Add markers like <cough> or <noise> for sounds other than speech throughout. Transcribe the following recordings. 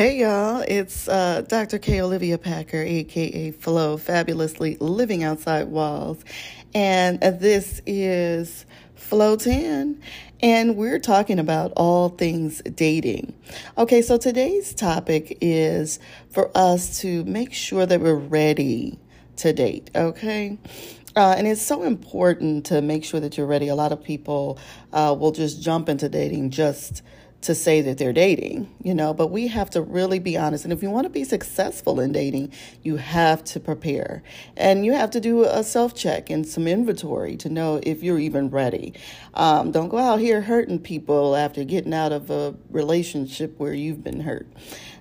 Hey y'all, it's uh, Dr. K. Olivia Packer, aka Flo, fabulously living outside walls. And uh, this is Flow 10, and we're talking about all things dating. Okay, so today's topic is for us to make sure that we're ready to date, okay? Uh, and it's so important to make sure that you're ready. A lot of people uh, will just jump into dating just to say that they're dating, you know, but we have to really be honest. And if you want to be successful in dating, you have to prepare and you have to do a self check and some inventory to know if you're even ready. Um, don't go out here hurting people after getting out of a relationship where you've been hurt.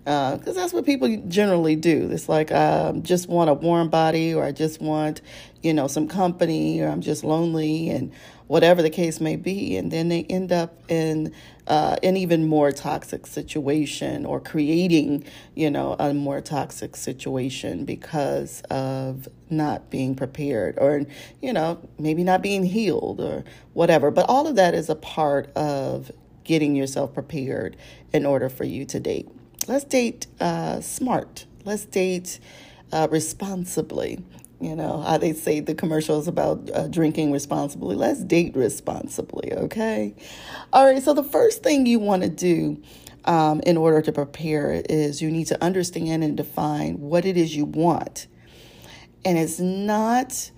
Because uh, that's what people generally do. It's like, I um, just want a warm body, or I just want, you know, some company, or I'm just lonely, and whatever the case may be. And then they end up in uh, an even more toxic situation or creating, you know, a more toxic situation because of not being prepared or, you know, maybe not being healed or whatever. But all of that is a part of getting yourself prepared in order for you to date. Let's date uh, smart. Let's date uh, responsibly. You know, how they say the commercials about uh, drinking responsibly. Let's date responsibly, okay? All right, so the first thing you want to do um, in order to prepare is you need to understand and define what it is you want. And it's not,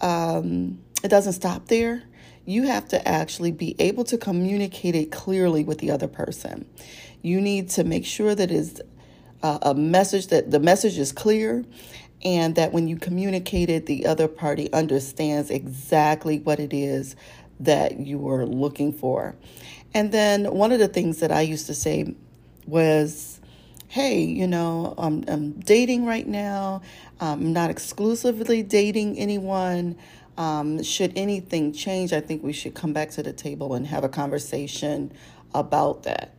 um, it doesn't stop there. You have to actually be able to communicate it clearly with the other person. You need to make sure that it's uh, a message that the message is clear and that when you communicate it, the other party understands exactly what it is that you are looking for. And then one of the things that I used to say was, hey, you know, I'm, I'm dating right now, I'm not exclusively dating anyone. Um, should anything change, I think we should come back to the table and have a conversation about that.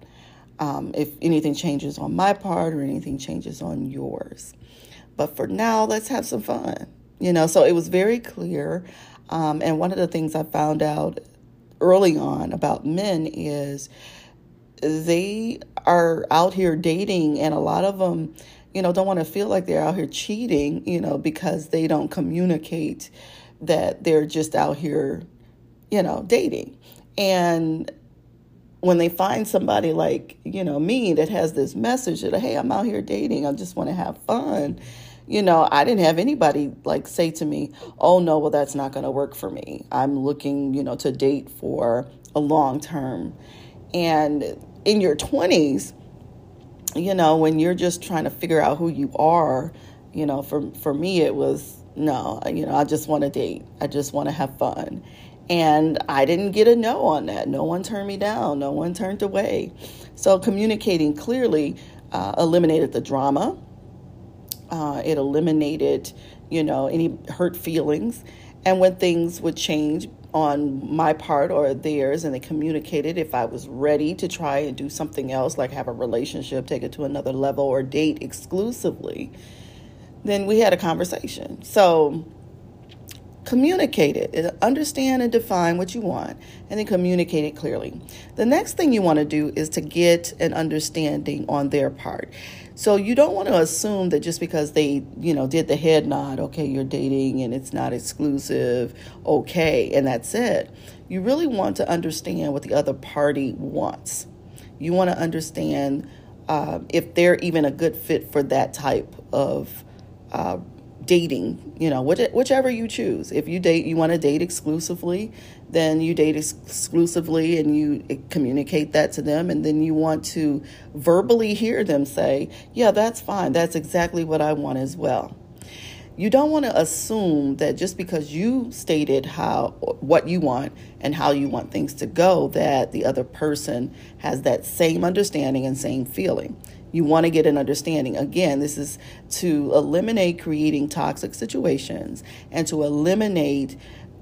Um, if anything changes on my part or anything changes on yours. But for now, let's have some fun. You know, so it was very clear. Um, and one of the things I found out early on about men is they are out here dating, and a lot of them, you know, don't want to feel like they're out here cheating, you know, because they don't communicate that they're just out here, you know, dating. And when they find somebody like, you know, me that has this message that, hey, I'm out here dating, I just want to have fun. You know, I didn't have anybody like say to me, oh, no, well, that's not going to work for me. I'm looking, you know, to date for a long term. And in your 20s, you know, when you're just trying to figure out who you are, you know, for, for me, it was no, you know, I just want to date. I just want to have fun. And I didn't get a no on that. No one turned me down, no one turned away. So communicating clearly uh, eliminated the drama. Uh, it eliminated, you know, any hurt feelings. And when things would change on my part or theirs, and they communicated if I was ready to try and do something else, like have a relationship, take it to another level, or date exclusively, then we had a conversation. So communicate it. Understand and define what you want and then communicate it clearly. The next thing you want to do is to get an understanding on their part. So you don't want to assume that just because they you know did the head nod okay you're dating and it's not exclusive okay and that's it. You really want to understand what the other party wants. You want to understand uh, if they're even a good fit for that type of uh, dating, you know, which, whichever you choose. If you date, you want to date exclusively, then you date exclusively and you eh, communicate that to them. And then you want to verbally hear them say, yeah, that's fine. That's exactly what I want as well. You don't want to assume that just because you stated how what you want and how you want things to go that the other person has that same understanding and same feeling. You want to get an understanding. Again, this is to eliminate creating toxic situations and to eliminate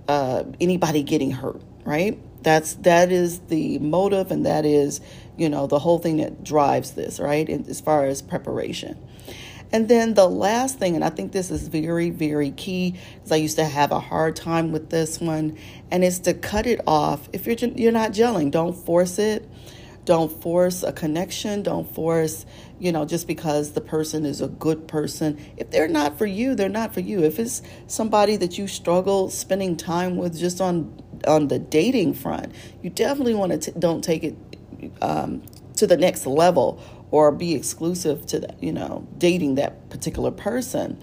uh, anybody getting hurt, right? That's that is the motive and that is, you know, the whole thing that drives this, right? As far as preparation. And then the last thing, and I think this is very, very key, because I used to have a hard time with this one, and it's to cut it off. If you're you're not gelling, don't force it Don't force a connection. Don't force, you know, just because the person is a good person. If they're not for you, they're not for you. If it's somebody that you struggle spending time with just on on the dating front, you definitely want to don't take it um, to the next level or be exclusive to that, you know, dating that particular person.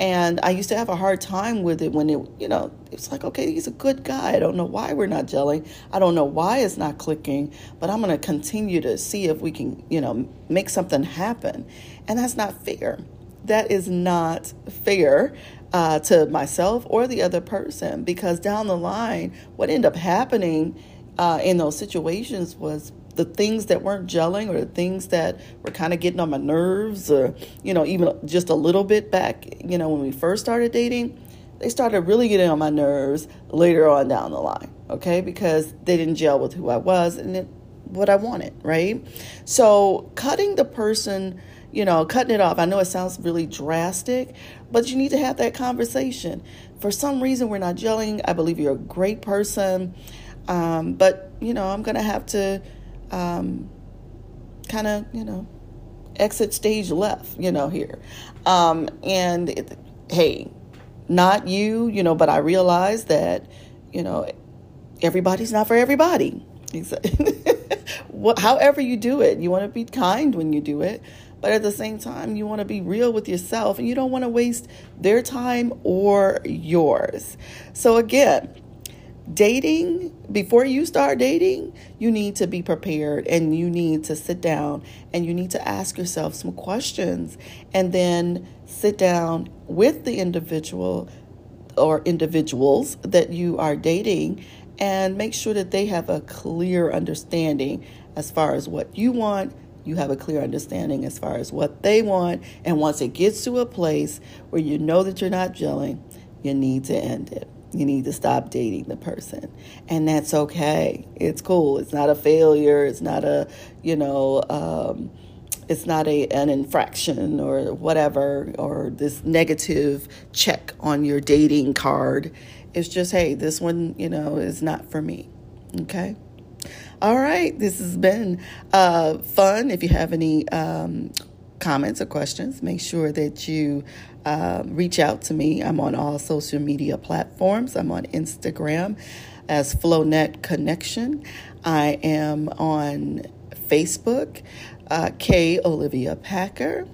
And I used to have a hard time with it when it, you know, it's like, okay, he's a good guy. I don't know why we're not gelling. I don't know why it's not clicking, but I'm going to continue to see if we can, you know, make something happen. And that's not fair. That is not fair uh, to myself or the other person because down the line, what ended up happening uh, in those situations was the things that weren't gelling or the things that were kind of getting on my nerves or you know even just a little bit back you know when we first started dating they started really getting on my nerves later on down the line okay? Because they didn't gel with who i was and it, what i wanted right? So cutting the person you know cutting it off i know it sounds really drastic but you need to have that conversation. For some reason we're not gelling. I believe you're a great person um, but you know i'm gonna have to um, kind of, you know, exit stage left, you know, here. Um, and it, hey, not you, you know, but I realize that, you know, everybody's not for everybody. <laughs> However, you do it, you want to be kind when you do it, but at the same time, you want to be real with yourself and you don't want to waste their time or yours. So, again, dating, before you start dating, you need to be prepared and you need to sit down and you need to ask yourself some questions and then sit down with the individual or individuals that you are dating and make sure that they have a clear understanding as far as what you want. You have a clear understanding as far as what they want. And once it gets to a place where you know that you're not gelling, you need to end it. You need to stop dating the person. And that's okay. It's cool. It's not a failure. It's not a, you know, um, it's not a an infraction or whatever or this negative check on your dating card. It's just, hey, this one, you know, is not for me. Okay. All right. This has been uh, fun. If you have any um, comments or questions, make sure that you uh, reach out to me. I'm on all social media platforms. I'm on Instagram as FlowNet Connection. I am on Facebook, uh, K Olivia Packer.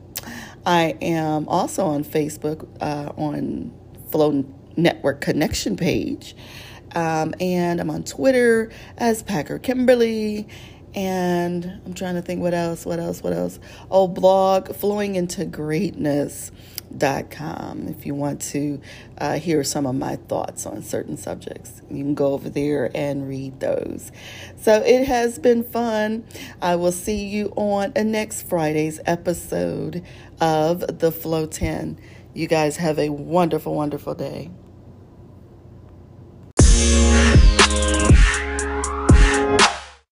I am also on Facebook uh, on Flow Network Connection page. Um, and I'm on Twitter as Packer Kimberly and I'm trying to think what else, what else, what else. Oh, blog flowingintogreatness.com if you want to uh, hear some of my thoughts on certain subjects. You can go over there and read those. So it has been fun. I will see you on a next Friday's episode of The Flow 10. You guys have a wonderful, wonderful day.